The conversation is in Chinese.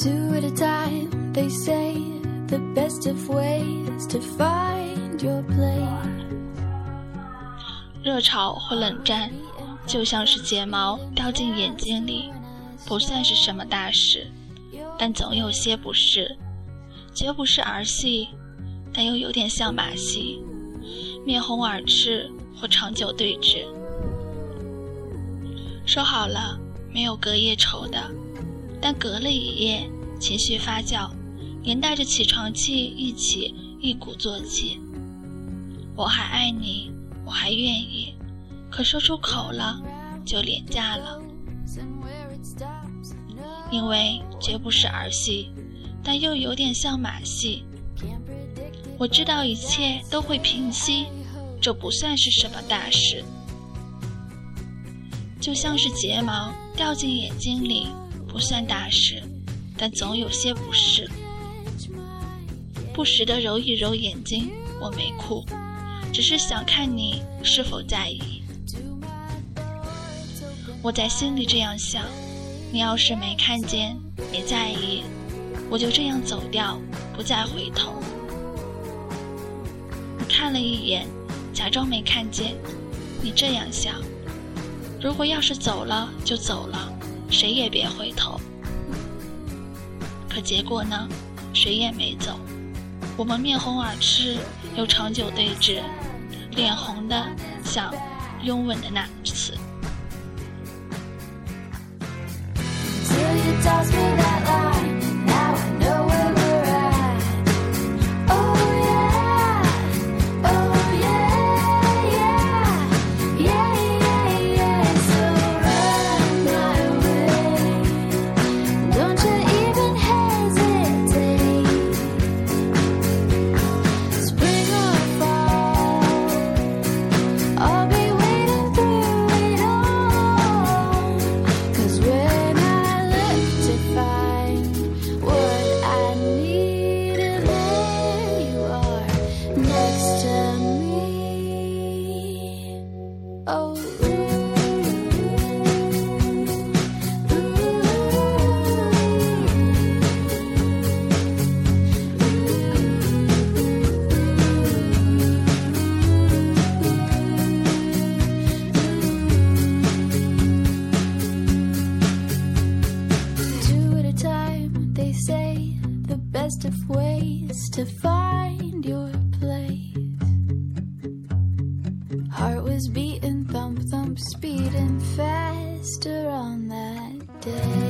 Two at a time, they say the best of ways to find your place. 热吵或冷战，就像是睫毛掉进眼睛里，不算是什么大事，但总有些不是，绝不是儿戏，但又有点像马戏，面红耳赤或长久对峙。说好了没有隔夜仇的，但隔了一夜，情绪发酵，连带着起床气一起一鼓作气。我还爱你，我还愿意，可说出口了就廉价了，因为绝不是儿戏，但又有点像马戏。我知道一切都会平息，这不算是什么大事。就像是睫毛掉进眼睛里，不算大事，但总有些不适。不时的揉一揉眼睛，我没哭，只是想看你是否在意。我在心里这样想：你要是没看见，没在意，我就这样走掉，不再回头。你看了一眼，假装没看见，你这样想。如果要是走了就走了，谁也别回头。可结果呢？谁也没走。我们面红耳赤，又长久对峙，脸红的像拥吻的那次。of ways to find your place. Heart was beating, thump, thump, speeding faster on that day.